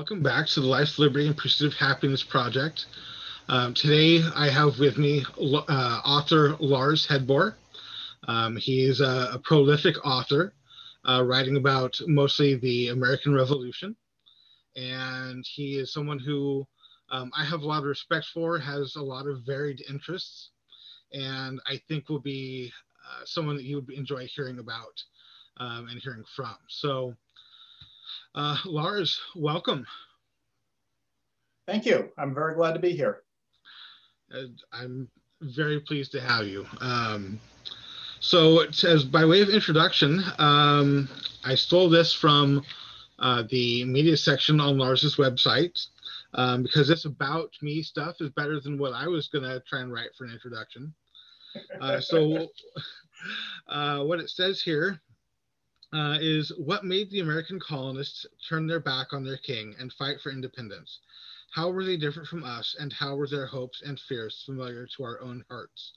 Welcome back to the Life, Liberty, and Pursuit of Happiness Project. Um, today I have with me uh, author Lars Hedbor. Um, he is a, a prolific author, uh, writing about mostly the American Revolution. And he is someone who um, I have a lot of respect for, has a lot of varied interests, and I think will be uh, someone that you would enjoy hearing about um, and hearing from. So, uh, Lars, welcome. Thank you. I'm very glad to be here. Uh, I'm very pleased to have you. Um, so, as by way of introduction, um, I stole this from uh, the media section on Lars's website um, because this about me stuff is better than what I was going to try and write for an introduction. Uh, so, uh, what it says here uh, is what made the American colonists turn their back on their king and fight for independence? How were they different from us, and how were their hopes and fears familiar to our own hearts?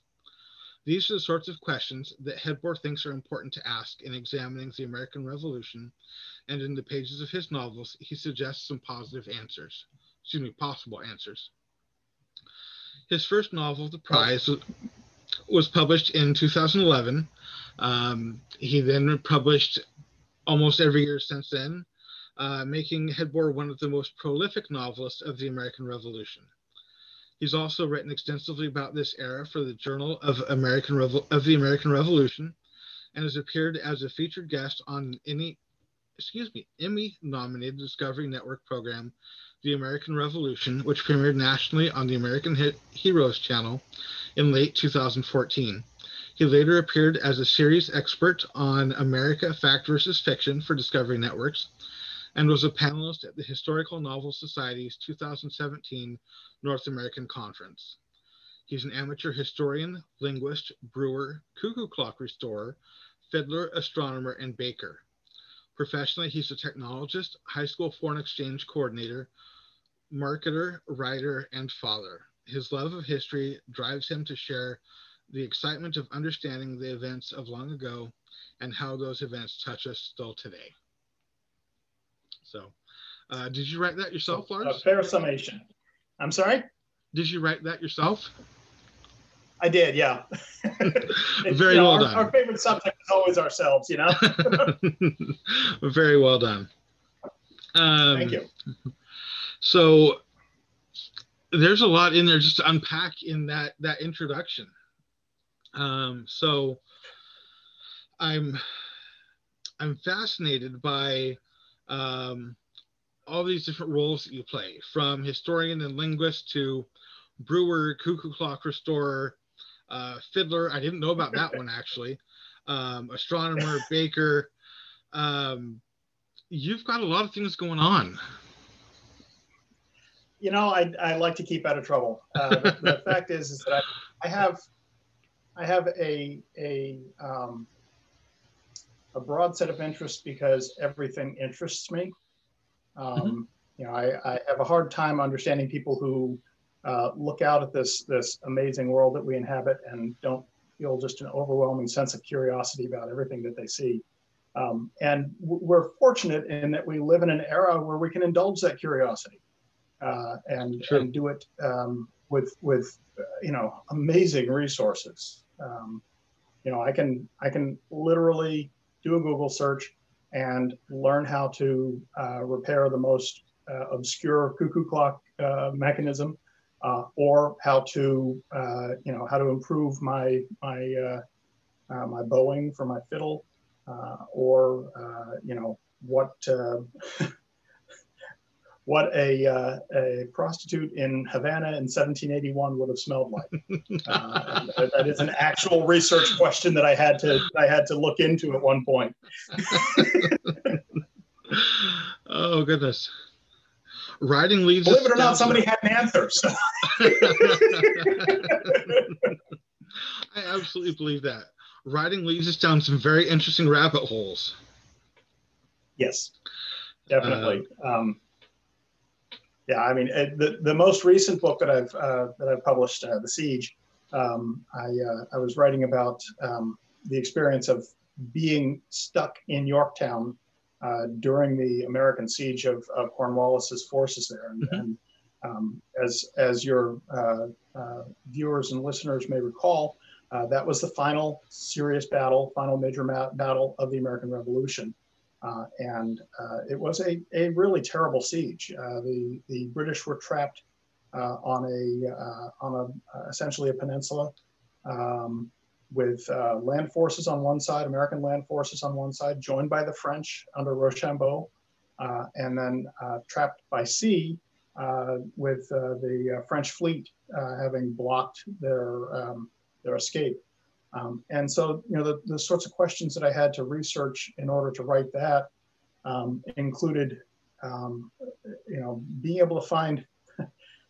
These are the sorts of questions that Hedbor thinks are important to ask in examining the American Revolution, and in the pages of his novels, he suggests some positive answers, excuse me, possible answers. His first novel, The Prize, was published in 2011 um, he then published almost every year since then, uh, making Hedbor one of the most prolific novelists of the American Revolution. He's also written extensively about this era for the Journal of American Revo- of the American Revolution, and has appeared as a featured guest on any, excuse me, Emmy-nominated Discovery Network program, The American Revolution, which premiered nationally on the American Heroes channel in late 2014. He later appeared as a series expert on America Fact versus Fiction for Discovery Networks and was a panelist at the Historical Novel Society's 2017 North American Conference. He's an amateur historian, linguist, brewer, cuckoo clock restorer, fiddler, astronomer, and baker. Professionally, he's a technologist, high school foreign exchange coordinator, marketer, writer, and father. His love of history drives him to share the excitement of understanding the events of long ago and how those events touch us still today. So, uh, did you write that yourself, Lars? A fair summation. I'm sorry? Did you write that yourself? I did, yeah. Very you know, well our, done. Our favorite subject is always ourselves, you know? Very well done. Um, Thank you. So, there's a lot in there just to unpack in that that introduction. Um, so I'm I'm fascinated by um, all these different roles that you play, from historian and linguist to brewer, cuckoo clock restorer, uh, fiddler. I didn't know about that one actually. Um, astronomer, baker. Um, you've got a lot of things going on. You know, I, I like to keep out of trouble. Uh, the, the fact is, is that I, I have I have a a um, a broad set of interests because everything interests me. Um, mm-hmm. You know, I, I, have a hard time understanding people who uh, look out at this this amazing world that we inhabit and don't feel just an overwhelming sense of curiosity about everything that they see. Um, and we're fortunate in that we live in an era where we can indulge that curiosity uh, and, sure. and do it um, with with uh, you know amazing resources. Um, you know, I can I can literally do a Google search and learn how to uh, repair the most uh, obscure cuckoo clock uh, mechanism, uh, or how to uh, you know how to improve my my uh, my bowing for my fiddle, or you know what what a, uh, a prostitute in Havana in 1781 would have smelled like. Uh, that is an actual research question that I had to I had to look into at one point. oh goodness. Writing leads. Believe it or not, somebody had an answer. So. I absolutely believe that. Writing leads us down some very interesting rabbit holes. Yes, definitely. Uh, um, yeah, I mean, it, the the most recent book that I've uh, that I've published, uh, The Siege, um, I uh, I was writing about um, the experience of being stuck in Yorktown uh, during the American siege of, of Cornwallis's forces there. And, mm-hmm. and um, as, as your uh, uh, viewers and listeners may recall, uh, that was the final serious battle, final major ma- battle of the American Revolution. Uh, and uh, it was a, a really terrible siege. the, the British were trapped on a, on a, essentially a peninsula um, with uh, land forces on one side, American land forces on one side, joined by the French under Rochambeau, uh, and then uh, trapped by sea uh, with uh, the uh, French fleet having blocked their, um, their escape. Um, and so, you know, the, the sorts of questions that I had to research in order to write that um, included, um, you know, being able to find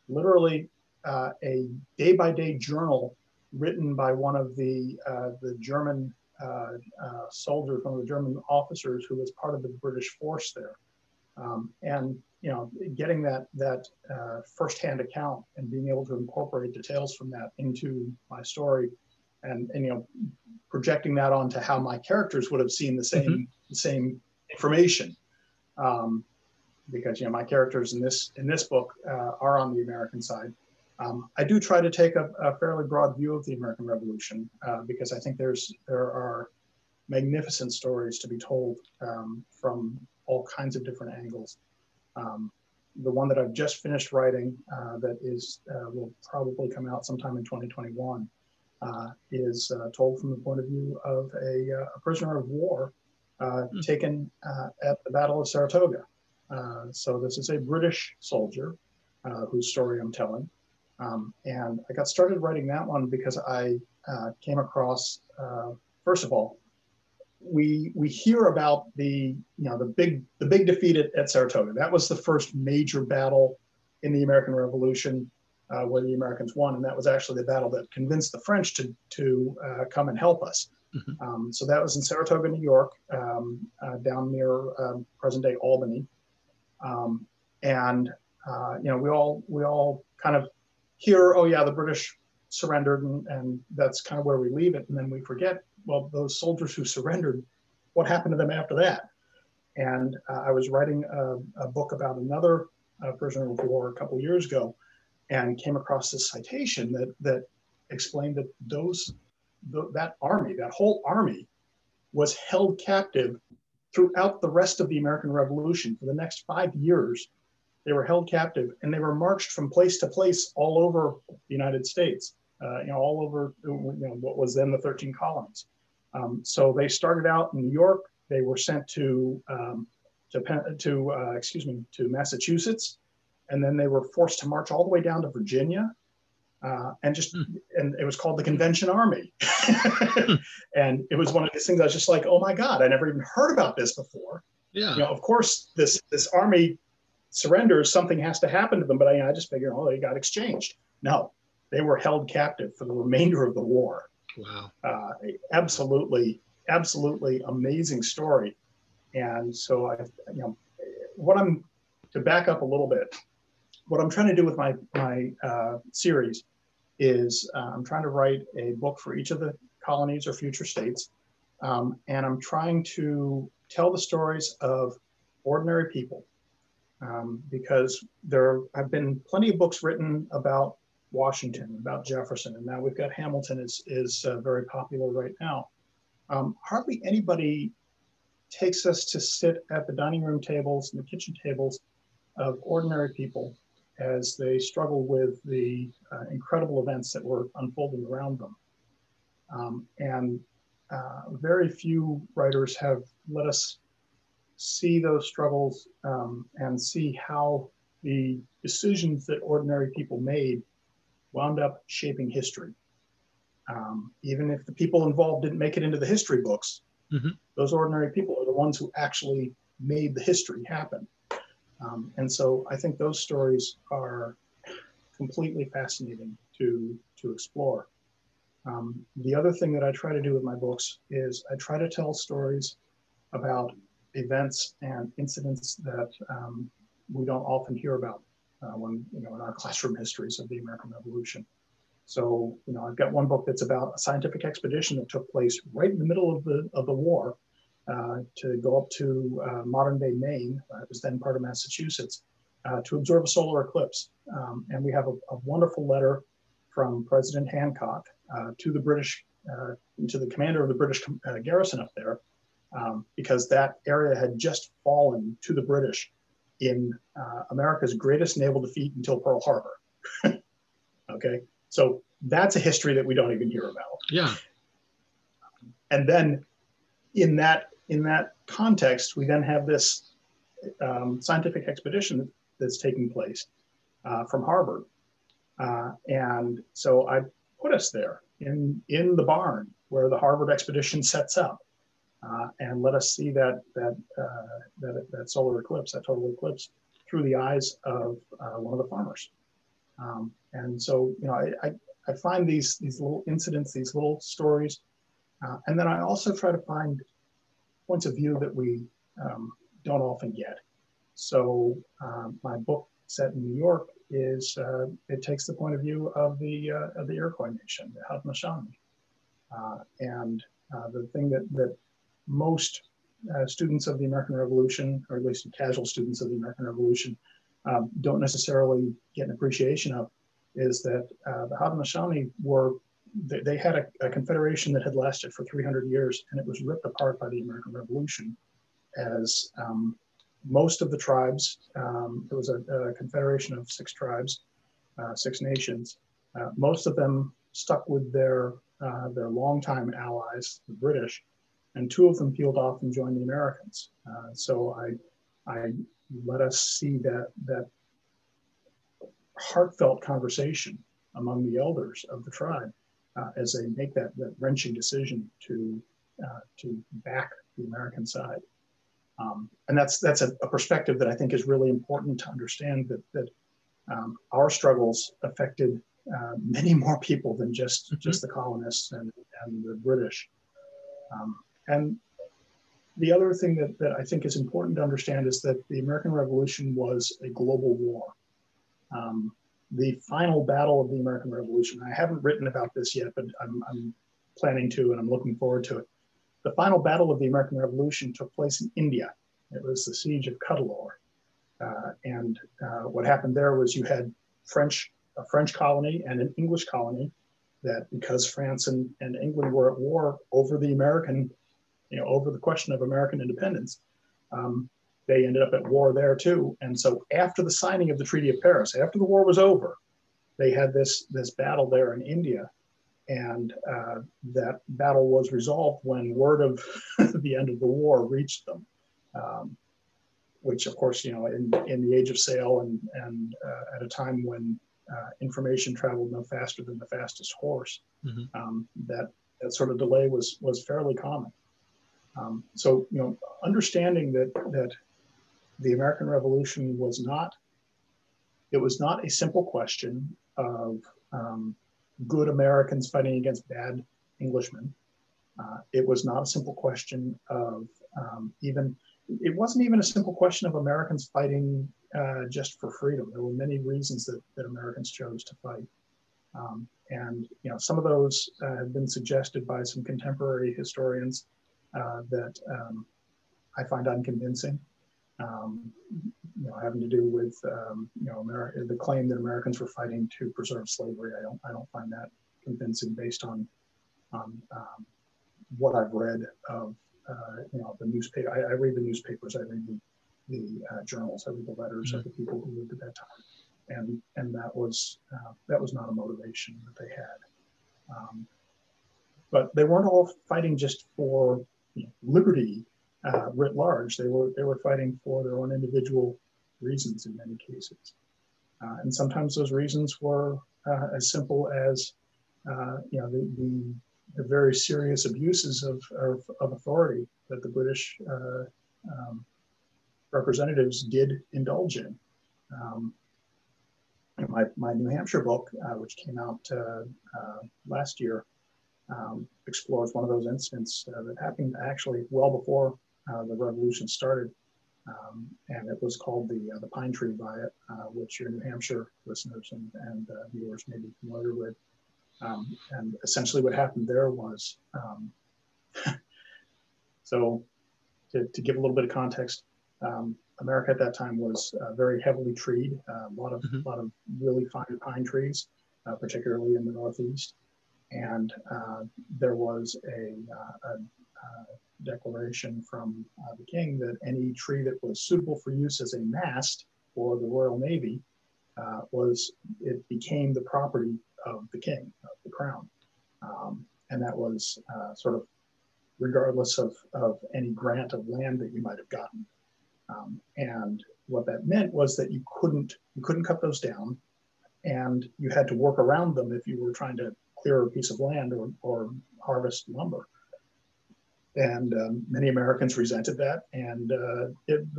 literally a day-by-day journal written by one of the, uh, the German uh, uh, soldiers, one of the German officers who was part of the British force there. Um, and you know, getting that that uh, firsthand account and being able to incorporate details from that into my story, and, and you know, projecting that onto how my characters would have seen the same mm-hmm. the same information, um, because you know my characters in this in this book uh, are on the American side, um, I do try to take a, a, fairly broad view of the American Revolution uh, because I think there's there are magnificent stories to be told um, from all kinds of different angles. Um, the one that I've just finished writing uh, that is uh, will probably come out sometime in 2021 uh, is uh, told from the point of view of a, uh, a prisoner of war mm-hmm. taken at the Battle of Saratoga. so this is a British soldier whose story I'm telling. Um, and I got started writing that one because I uh, came across, uh, first of all, we we hear about the you know the big the big defeat at, at Saratoga. That was the first major battle in the American Revolution uh, where the Americans won, and that was actually the battle that convinced the French to to uh, come and help us. Mm-hmm. Um, so that was in Saratoga, New York, um, uh, down near um, present day Albany, um, and uh, you know we all we all kind of hear, oh yeah, the British surrendered, and, and that's kind of where we leave it. And then we forget, well, those soldiers who surrendered, what happened to them after that? And uh, I was writing a, a book about another uh, prisoner of war a couple years ago, and came across this citation that that explained that those the, that army, that whole army, was held captive throughout the rest of the American Revolution for the next five years they were held captive and they were marched from place to place all over the United States, uh, you know, all over you know, what was then the 13 colonies. Um, so they started out in New York. They were sent to um, to, to uh, excuse me to Massachusetts, and then they were forced to march all the way down to Virginia, uh, and just mm. and it was called the Convention Army, and it was one of these things I was just like, oh my god, I never even heard about this before. Yeah. You know, of course, this this army surrenders, something has to happen to them. But I, I just figured, oh, they got exchanged. No, they were held captive for the remainder of the war. Wow. Uh, absolutely, absolutely amazing story. And so I, you know, what I'm to back up a little bit, what I'm trying to do with my my uh, series is uh, I'm trying to write a book for each of the colonies or future states, um, and I'm trying to tell the stories of ordinary people um, because there have been plenty of books written about Washington, about Jefferson, and now we've got Hamilton is, is uh, very popular right now. Um, hardly anybody takes us to sit at the dining room tables and the kitchen tables of ordinary people as they struggle with the uh, incredible events that were unfolding around them. Um, and uh, very few writers have let us see those struggles um, and see how the decisions that ordinary people made wound up shaping history. Um, even if the people involved didn't make it into the history books, mm-hmm. those ordinary people are the ones who actually made the history happen. Um, and so I think those stories are completely fascinating to, to explore. Um, the other thing that I try to do with my books is I try to tell stories about events and incidents that um, we don't often hear about uh, when, you know, in our classroom histories of the American Revolution. So, you know, I've got one book that's about a scientific expedition that took place right in the middle of the, of the war to go up to uh, modern day Maine, uh, it was then part of Massachusetts, uh, to observe a solar eclipse. Um, and we have a, a, wonderful letter from President Hancock uh, to the British, to the commander of the British garrison up there, um, because that area had just fallen to the British in America's greatest naval defeat until Pearl Harbor. okay, so that's a history that we don't even hear about. Yeah. And then in that in that context, we then have this um, scientific expedition that's taking place uh, from Harvard. Uh, and so I put us there in, in the barn where the Harvard expedition sets up uh, and let us see that, that, uh, that, that, solar eclipse, that total eclipse through the eyes of uh, one of the farmers. Um, and so, you know, I, I, I, find these, these little incidents, these little stories, uh, and then I also try to find points of view that we um, don't often get. So um, my book set in New York is uh, it takes the point of view of the uh, of the Iroquois nation, the Haudenosaunee, uh, and uh, the thing that that most uh, students of the American Revolution, or at least casual students of the American Revolution, um, don't necessarily get an appreciation of, is that uh, the Haudenosaunee were they, they had a, a, confederation that had lasted for 300 years and it was ripped apart by the American Revolution as um, most of the tribes, um, it was a, a, confederation of six tribes, uh, six nations, uh, most of them stuck with their, uh, their longtime allies, the British, and two of them peeled off and joined the Americans. Uh, so I, I let us see that, that heartfelt conversation among the elders of the tribe uh, as they make that, that wrenching decision to uh, to back the American side. Um, and that's that's a, a, perspective that I think is really important to understand that that um, our struggles affected uh, many more people than just mm-hmm. just the colonists and, and the British. Um, and the other thing that, that I think is important to understand is that the American Revolution was a global war. The final battle of the American Revolution. I haven't written about this yet, but I'm, I'm, planning to, and I'm looking forward to it. The final battle of the American Revolution took place in India. It was the siege of Cuddalore. Uh, and uh, what happened there was you had French, a French colony and an English colony that because France and, and England were at war over the American, you know, over the question of American independence, um, they ended up at war there too. And so after the signing of the Treaty of Paris, after the war was over, they had this this battle there in India, and uh, that battle was resolved when word of the end of the war reached them. Um, which, of course, you know, in, in the age of sail and and uh, at a time when uh, information traveled no faster than the fastest horse, mm-hmm. um, that that sort of delay was was fairly common. Um, so, you know, understanding that that the American Revolution was not, it was not a simple question of um, good Americans fighting against bad Englishmen. Uh, it was not a simple question of um, even, it wasn't even a simple question of Americans fighting uh, just for freedom. There were many reasons that, that Americans chose to fight. Um, and you know, some of those uh, have been suggested by some contemporary historians uh, that um, I find unconvincing um, you know, having to do with um, you know Ameri- the claim that Americans were fighting to preserve slavery. I don't I don't find that convincing based on on um, what I've read of uh, you know the newspaper. I, I, read the newspapers. I read the, the uh, journals. I read the letters mm-hmm. of the people who lived at that time, and and that was uh, that was not a motivation that they had. Um, but they weren't all fighting just for you know, liberty uh, writ large. They were they were fighting for their own individual reasons in many cases, uh, and sometimes those reasons were uh, as simple as uh, you know the, the, the very serious abuses of, of, of authority that the British uh, um, representatives did indulge in. Um, my, my New Hampshire book, uh, which came out last year, um, explores one of those incidents that happened actually well before uh, the revolution started. Um, and it was called the uh, the Pine Tree Riot, uh, which your New Hampshire listeners and, and viewers may be familiar with. Um, and essentially, what happened there was, um, so to, to, give a little bit of context, um, America at that time was uh, very heavily treed, uh, a lot of mm-hmm. lot of really fine pine trees, uh, particularly in the Northeast, and uh, there was a, uh, a, a declaration from the king that any tree that was suitable for use as a mast for the Royal Navy was it became the property of the king, of the crown, um, and that was sort of regardless of, of any grant of land that you might have gotten. Um, and what that meant was that you couldn't you couldn't cut those down, and you had to work around them if you were trying to clear a piece of land or, or harvest lumber. And um, many Americans resented that, and uh, it,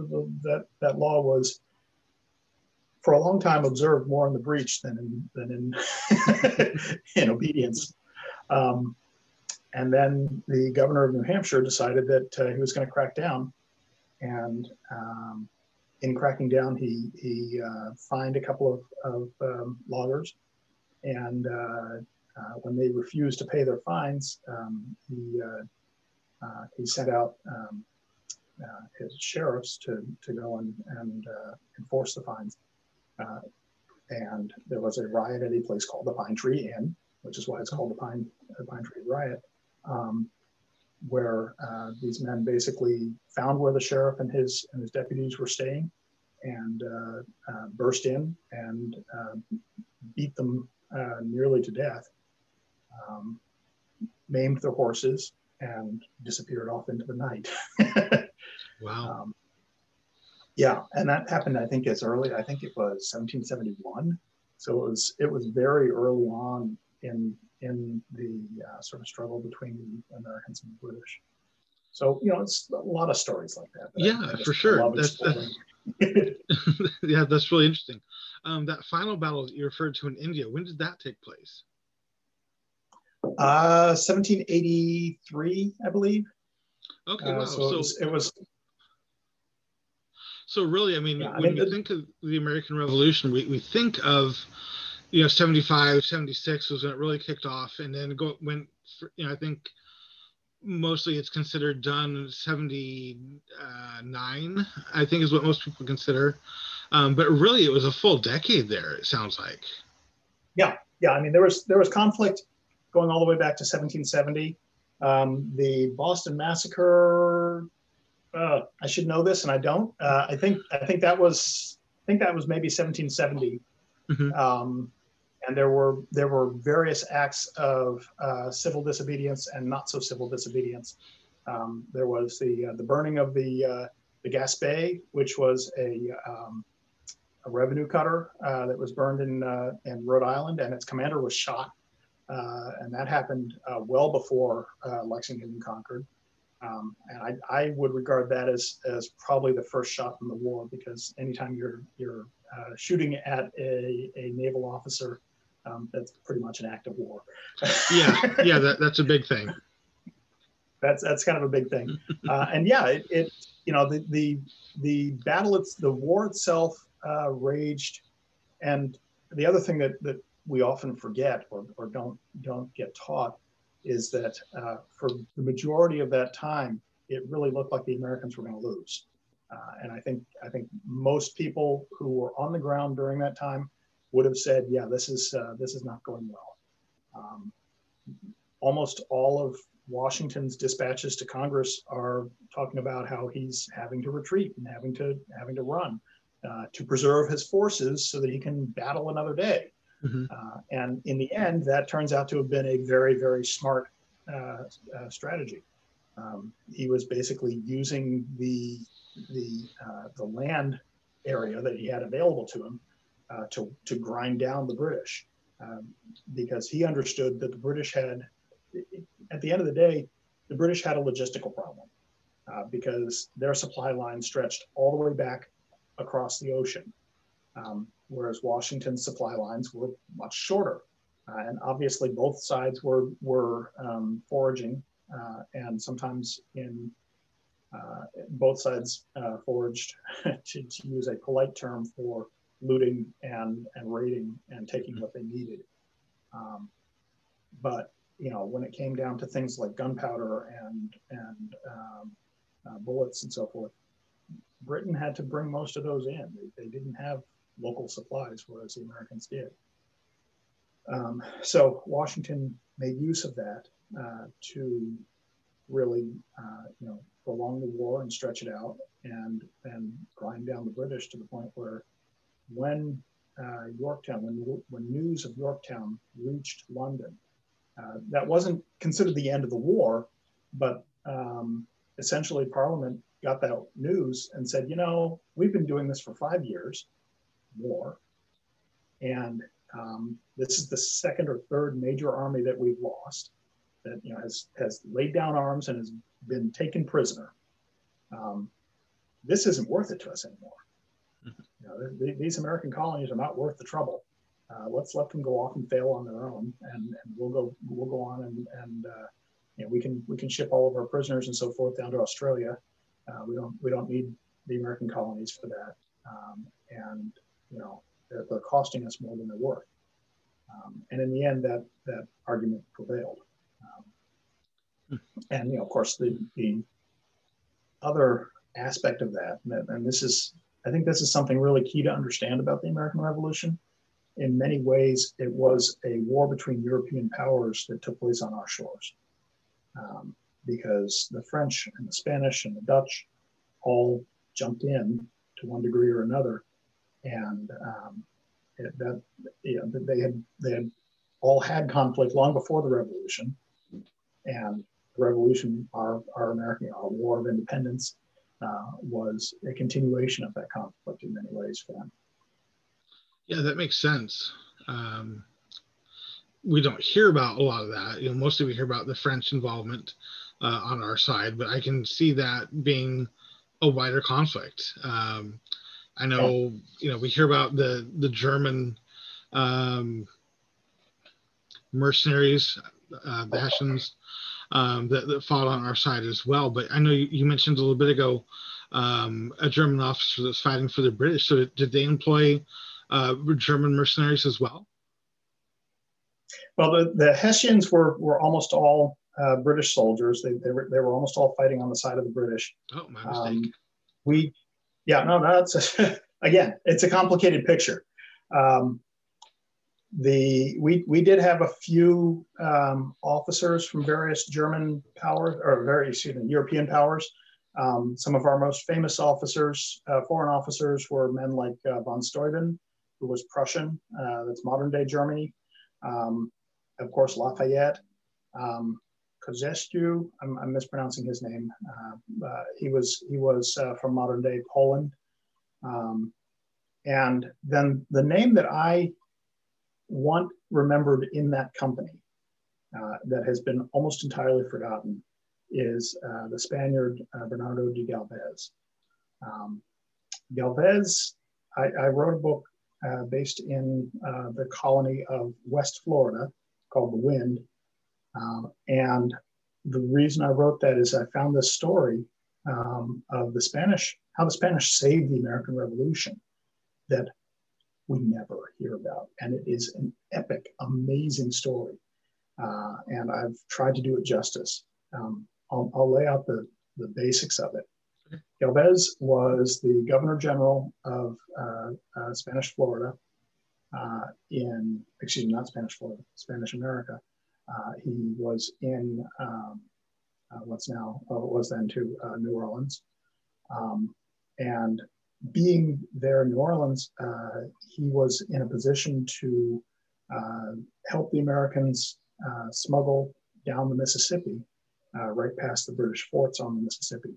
that that law was for a long time observed more in the breach than in than in in obedience. Um, and then the governor of New Hampshire decided that uh, he was going to crack down. And um, in cracking down, he he uh, fined a couple of, of um, loggers, and uh, uh, when they refused to pay their fines, um, he uh, he sent out um, uh, his sheriffs to to go and and enforce the fines. and there was a riot at a place called the Pine Tree Inn, which is why it's called the Pine the Pine Tree Riot. Um, where uh, these men basically found where the sheriff and his and his deputies were staying, and uh, uh, burst in and uh, beat them uh, nearly to death, um, maimed their horses, and disappeared off into the night. wow. Um, yeah, and that happened. I think as early. I think it was 1771. So it was it was very early on in in the uh, sort of struggle between the Americans and the British. So you know, it's a lot of stories like that. that yeah, for sure. That's, that's yeah, that's really interesting. Um, that final battle that you referred to in India, when did that take place? Uh, 1783, I believe. Okay, uh, wow. so, so it, was, it, was, So really, I mean, yeah, when I mean, we think of the American Revolution, we, we think of you know 75 76 was when it really kicked off and then go went for, you know i think mostly it's considered done 79 i think is what most people consider um, but really it was a full decade there it sounds like yeah yeah i mean there was there was conflict going all the way back to 1770 um, the boston massacre uh, i should know this and i don't uh, i think i think that was i think that was maybe 1770 mm-hmm. um, and there were there were various acts of uh, civil disobedience and not so civil disobedience. Um, there was the uh, the burning of the uh, the Gaspé, which was a um, a revenue cutter uh, that was burned in uh, in Rhode Island, and its commander was shot, and that happened well before Lexington and Concord. Um, and I, I would regard that as, as probably the first shot in the war because anytime you're you're uh, shooting at a, a naval officer um, that's pretty much an act of war. yeah, yeah, that, that's a big thing. That's that's kind of a big thing, uh, and yeah, it, it, you know the the the battle it's the war itself uh, raged, and the other thing that that we often forget or, or don't don't get taught is that uh, for the majority of that time, it really looked like the Americans were going to lose. Uh, and I think I think most people who were on the ground during that time would have said, yeah, this is uh, this is not going well. Um, almost all of Washington's dispatches to Congress are talking about how he's having to retreat and having to having to run uh, to preserve his forces so that he can battle another day. Mm-hmm. Uh, and in the end, that turns out to have been a very very smart uh, uh strategy. Um, he was basically using the the uh, the land area that he had available to him uh, to, to grind down the British um, because he understood that the British had, at the end of the day, the British had a logistical problem uh, because their supply line stretched all the way back across the ocean, um, whereas Washington's supply lines were much shorter. Uh, and obviously, both sides were, were um, foraging, uh, and sometimes in uh, both sides uh, foraged, to, to use a polite term for looting and and raiding and taking what they needed. Um, but you know, when it came down to things like gunpowder and and um, uh, bullets and so forth. Britain had to bring most of those in. They, they didn't have local supplies, whereas the Americans did. Um, so Washington made use of that uh, to really, uh, you know, prolong the war and stretch it out and and grind down the British to the point where when uh, Yorktown, when, when news of Yorktown reached London, uh, that wasn't considered the end of the war, but um, essentially Parliament got that news and said, you know, we've been doing this for five years, war, and um, this is the second or third major army that we've lost that you know has has laid down arms and has been taken prisoner. Um, this isn't worth it to us anymore. Mm-hmm. You know, th- these American colonies are not worth the trouble. Uh, let's let them go off and fail on their own, and, and we'll go we'll go on and and uh, you know, we can we can ship all of our prisoners and so forth down to Australia. Uh, we don't we don't need the American colonies for that, um, and you know they're, they're, costing us more than they're worth. Um, and in the end, that that argument prevailed. Um, and you know, of course, the the other aspect of that, and, and this is I think this is something really key to understand about the American Revolution. In many ways, it was a war between European powers that took place on our shores. Um, because the French and the Spanish and the Dutch all jumped in to one degree or another, and um, it, that you know, they had they had all had conflict long before the revolution, and the revolution, our our American our War of Independence, uh, was a continuation of that conflict in many ways for them. Yeah, that makes sense. Um, we don't hear about a lot of that. You know, mostly we hear about the French involvement uh, on our side, but I can see that being a wider conflict. Um, I know, you know, we hear about the the German um, mercenaries, uh, the Hessians, um, that, that fought on our side as well. But I know you, you mentioned a little bit ago um, a German officer that's fighting for the British. So did they employ uh, German mercenaries as well? Well, the, the Hessians were, were almost all uh, British soldiers. They, they, were, they were almost all fighting on the side of the British. Oh, my mistake. Um, we, yeah, no, no, it's a, again, it's a complicated picture. Um, the we we did have a few um, officers from various German powers or very excuse me European powers. Um, some of our most famous officers, uh, foreign officers, were men like uh, von Steuben, who was Prussian. Uh, that's modern day Germany. Um, of course, Lafayette. Um, Kosciuszko, I'm, I'm, mispronouncing his name. Uh, uh, he was he was uh, from modern day Poland. Um, and then the name that I want remembered in that company uh, that has been almost entirely forgotten is uh, the Spaniard Bernardo de Galvez. Um, Galvez, I, I, wrote a book based in the colony of West Florida called The Wind. Um, and the reason I wrote that is I found this story um, of the Spanish, how the Spanish saved the American Revolution that we never hear about. And it is an epic, amazing story. Uh, and I've tried to do it justice. Um, I'll, I'll, lay out the, the basics of it. Galvez was the governor general of uh, uh, Spanish Florida uh, in, excuse me, not Spanish Florida, Spanish America. Uh, he was in um, uh, what's now, well, it was then to New Orleans. Um, and being there in New Orleans, uh, he was in a position to uh, help the Americans uh, smuggle down the Mississippi, uh, right past the British forts on the Mississippi.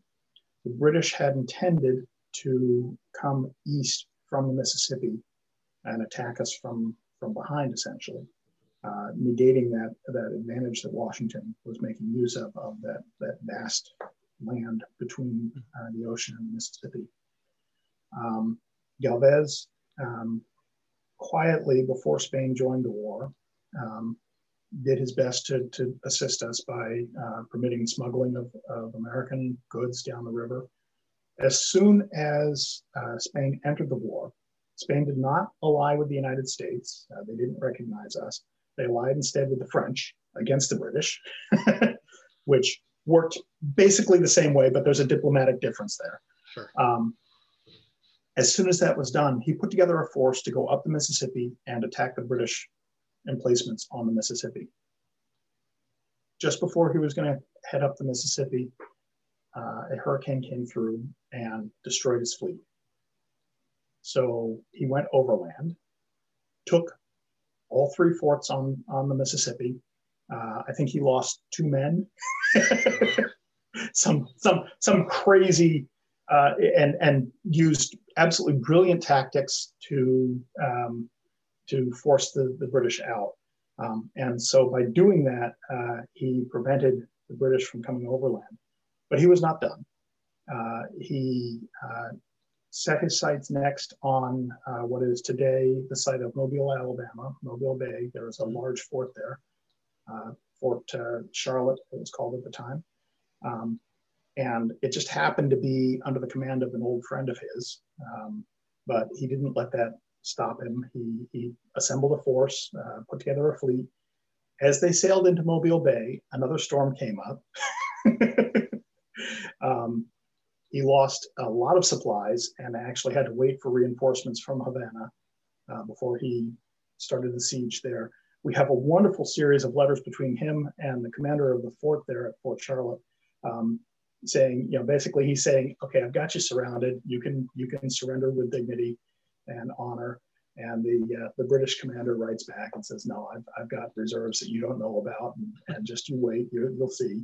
The British had intended to come east from the Mississippi and attack us from, from behind, essentially, uh, negating that, that advantage that Washington was making use of, of that, that vast land between uh, the ocean and the Mississippi. Um, Galvez, um, quietly before Spain joined the war, um, did his best to, to assist us by uh, permitting smuggling of, of, American goods down the river. As soon as uh, Spain entered the war, Spain did not ally with the United States. Uh, they didn't recognize us. They allied instead with the French against the British, which worked basically the same way, but there's a diplomatic difference there. Sure. Um, as soon as that was done, he put together a force to go up the Mississippi and attack the British emplacements on the Mississippi. Just before he was going to head up the Mississippi, uh, a hurricane came through and destroyed his fleet. So he went overland, took all three forts on, on the Mississippi. Uh, I think he lost two men. some some some crazy uh, and and used absolutely brilliant tactics to um, to force the, the British out. Um, and so by doing that, uh, he prevented the British from coming overland. But he was not done. Uh, he uh, set his sights next on uh, what is today the site of Mobile, Alabama, Mobile Bay. There was a large fort there, uh, Fort uh, Charlotte, it was called at the time. Um, and it just happened to be under the command of an old friend of his. Um, but he didn't let that stop him. He, he assembled a force, uh, put together a fleet. As they sailed into Mobile Bay, another storm came up. um, he lost a lot of supplies and actually had to wait for reinforcements from Havana uh, before he started the siege there. We have a wonderful series of letters between him and the commander of the fort there at Fort Charlotte, um, saying, you know, basically he's saying, okay, I've got you surrounded. You can you can surrender with dignity and honor. And the uh, the British commander writes back and says, no, I've, I've got reserves that you don't know about, and, and just you wait, you, will see.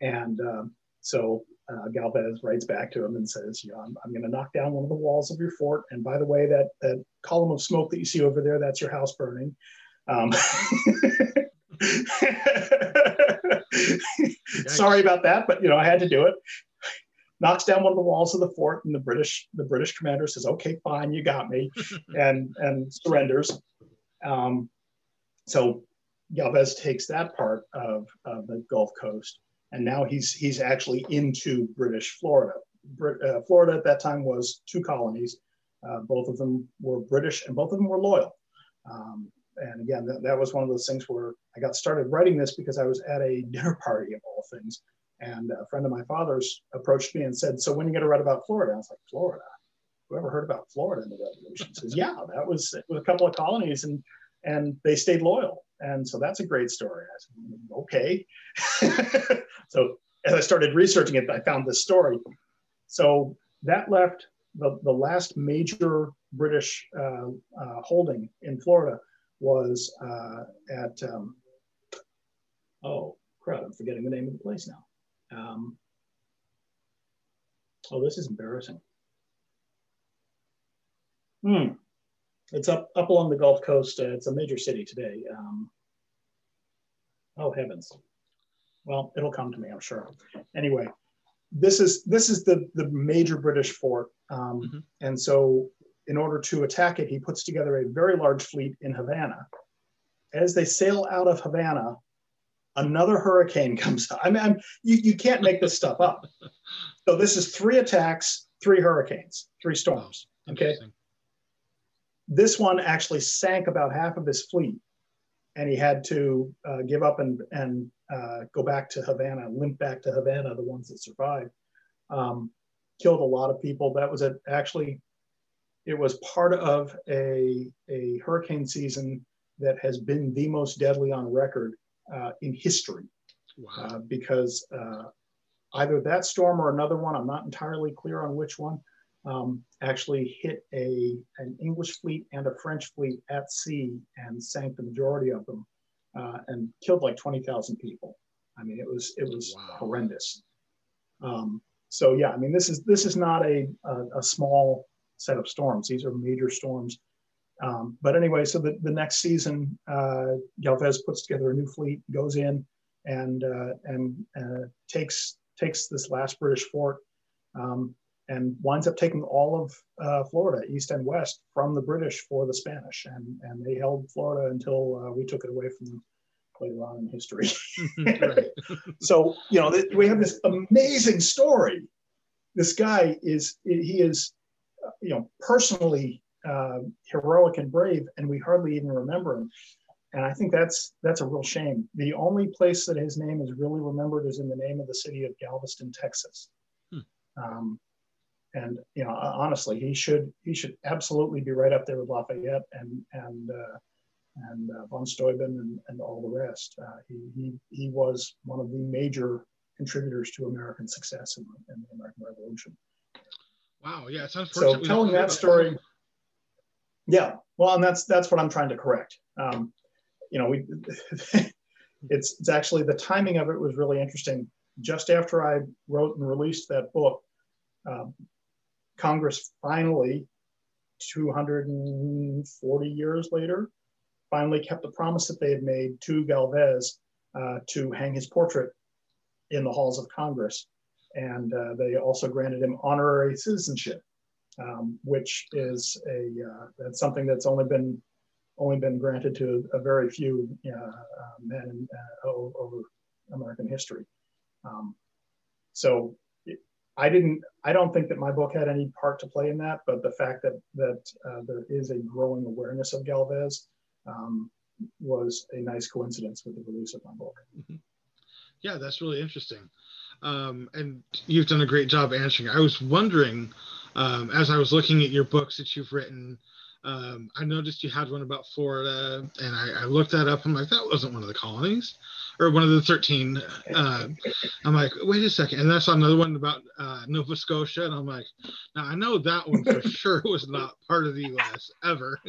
And um, so uh, Galvez writes back to him and says, "You know, I'm, I'm going to knock down one of the walls of your fort. And by the way, that that column of smoke that you see over there, that's your house burning." Um, sorry about that, but you know I had to do it. Knocks down one of the walls of the fort, and the British the British commander says, "Okay, fine, you got me," and and surrenders. Um, so Galvez takes that part of, of the Gulf Coast and now he's he's actually into British Florida. Brit, uh, Florida at that time was two colonies. Uh, both of them were British, and both of them were loyal. Um, and again, that, that was one of those things where I got started writing this because I was at a dinner party of all things, and a friend of my father's approached me and said, "So when are you going to write about Florida?" I was like, "Florida? Who ever heard about Florida in the Revolution?" Says, "Yeah, that was with a couple of colonies, and and they stayed loyal." And so that's a great story. Said, okay. so as I started researching it, I found this story. So that left the, the last major British uh, uh, holding in Florida was uh, at, um, oh, crap, I'm forgetting the name of the place now. Um, oh, this is embarrassing. Hmm. It's up up along the Gulf Coast. Uh, it's a major city today. Um, oh heavens! Well, it'll come to me, I'm sure. Anyway, this is this is the the major British fort, um, mm-hmm. and so in order to attack it, he puts together a very large fleet in Havana. As they sail out of Havana, another hurricane comes up. I mean, I'm, you, you can't make this stuff up. So this is three attacks, three hurricanes, three storms. Okay this one actually sank about half of his fleet, and he had to uh, give up and and uh, go back to Havana, limp back to Havana. The ones that survived um, killed a lot of people. That was a, actually it was part of a a hurricane season that has been the most deadly on record uh, in history. Wow. Uh, because uh, either that storm or another one, I'm not entirely clear on which one, um, actually hit a, an English fleet and a French fleet at sea and sank the majority of them uh, and killed like 20,000 people. I mean, it was, it was wow. horrendous. Um, so yeah, I mean, this is, this is not a, a, a small set of storms. These are major storms. Um, but anyway, so the, the next season, uh, Galvez puts together a new fleet, goes in and, uh, and uh, takes, takes this last British fort um, and winds up taking all of uh, Florida, east and west, from the British for the Spanish. And, and they held Florida until uh, we took it away from them later on in history. so, you know, th- we have this amazing story. This guy is, he is, you know, personally uh, heroic and brave, and we hardly even remember him. and I think that's that's a real shame. The only place that his name is really remembered is in the name of the city of Galveston, Texas. Hmm. Um, and you know, honestly, he should he should absolutely be right up there with Lafayette and and uh, and uh, von Steuben and, and all the rest. Uh, he, he he was one of the major contributors to American success in, in the American Revolution. Wow, yeah, it's So telling that story, yeah, well, and that's that's what I'm trying to correct. Um, you know, we it's it's actually the timing of it was really interesting. Just after I wrote and released that book, um, Congress finally, 240 years later, finally kept the promise that they had made to Galvez uh, to hang his portrait in the halls of Congress. And uh, they also granted him honorary citizenship, um, which is a uh, that's something that's only been only been granted to a very few uh, uh, men uh, over American history. Um, so I didn't. I don't think that my book had any part to play in that, but the fact that that uh, there is a growing awareness of Galvez um, was a nice coincidence with the release of my book. Mm-hmm. Yeah, that's really interesting, um, and you've done a great job answering. I was wondering, um, as I was looking at your books that you've written, um, I noticed you had one about Florida, and I, I, looked that up. I'm like, that wasn't one of the colonies, or one of the 13. Uh, I'm like, wait a second, and I saw another one about uh, Nova Scotia, and I'm like, now I know that one for sure was not part of the U.S. ever.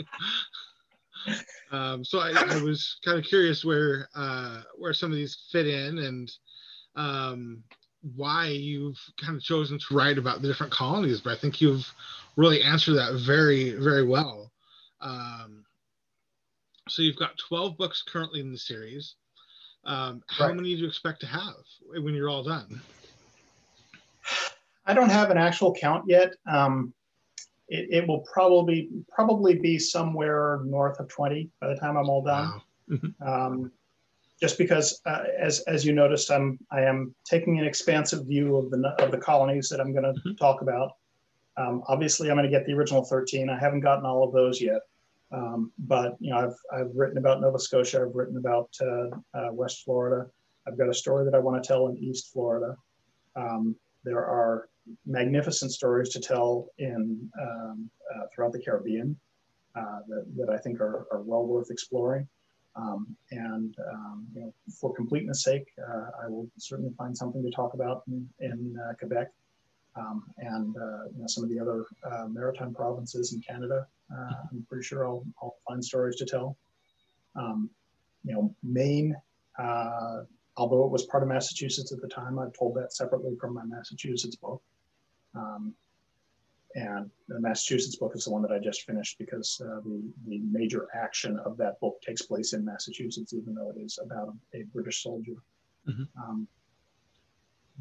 um, so I, I was kind of curious where uh, where some of these fit in, and um, why you've kind of chosen to write about the different colonies. But I think you've really answered that very, very well. Um, so you've got 12 books currently in the series. Um, how right. many do you expect to have when you're all done? I don't have an actual count yet. Um, it, it, will probably probably be somewhere north of 20 by the time I'm all done. Wow. Mm-hmm. Um, just because, uh, as as you noticed, I'm I am taking an expansive view of the of the colonies that I'm going to mm-hmm. talk about. Um, obviously, I'm going to get the original 13. I haven't gotten all of those yet, um, but you know, I've I've written about Nova Scotia. I've written about uh, uh, West Florida. I've got a story that I want to tell in East Florida. Um, there are magnificent stories to tell in um, uh, throughout the Caribbean uh, that, that I think are, are well worth exploring. Um, and um, you know, for completeness sake, uh, I will certainly find something to talk about in, in uh, Quebec um, and uh, you know, some of the other uh, maritime provinces in Canada. Uh, I'm pretty sure I'll, I'll, find stories to tell. Um, you know, Maine, uh, although it was part of Massachusetts at the time, I've told that separately from my Massachusetts book. Um, and the Massachusetts book is the one that I just finished because uh, the, the major action of that book takes place in Massachusetts, even though it is about a British soldier. Mm-hmm. Um,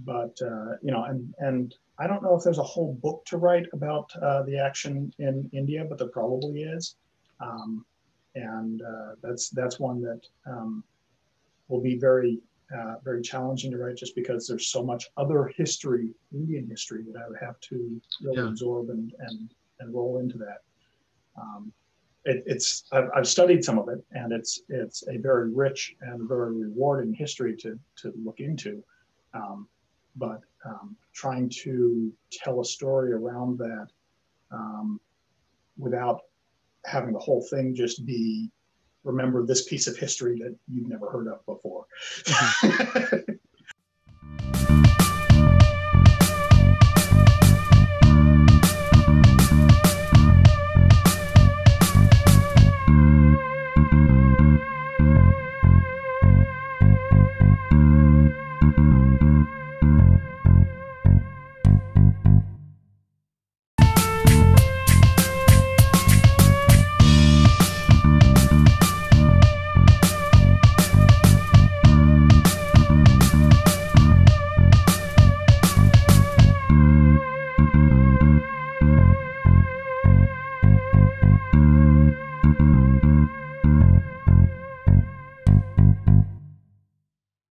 but uh, you know, and and I don't know if there's a whole book to write about uh, the action in India, but there probably is, um, and uh, that's that's one that um, will be very uh, very challenging to write, just because there's so much other history, Indian history, that I would have to really yeah. absorb and and and roll into that. Um, it, it's I've, I've, studied some of it, and it's it's a very rich and very rewarding history to to look into. But um, trying to tell a story around that um, without having the whole thing just be remember this piece of history that you've never heard of before. Mm-hmm.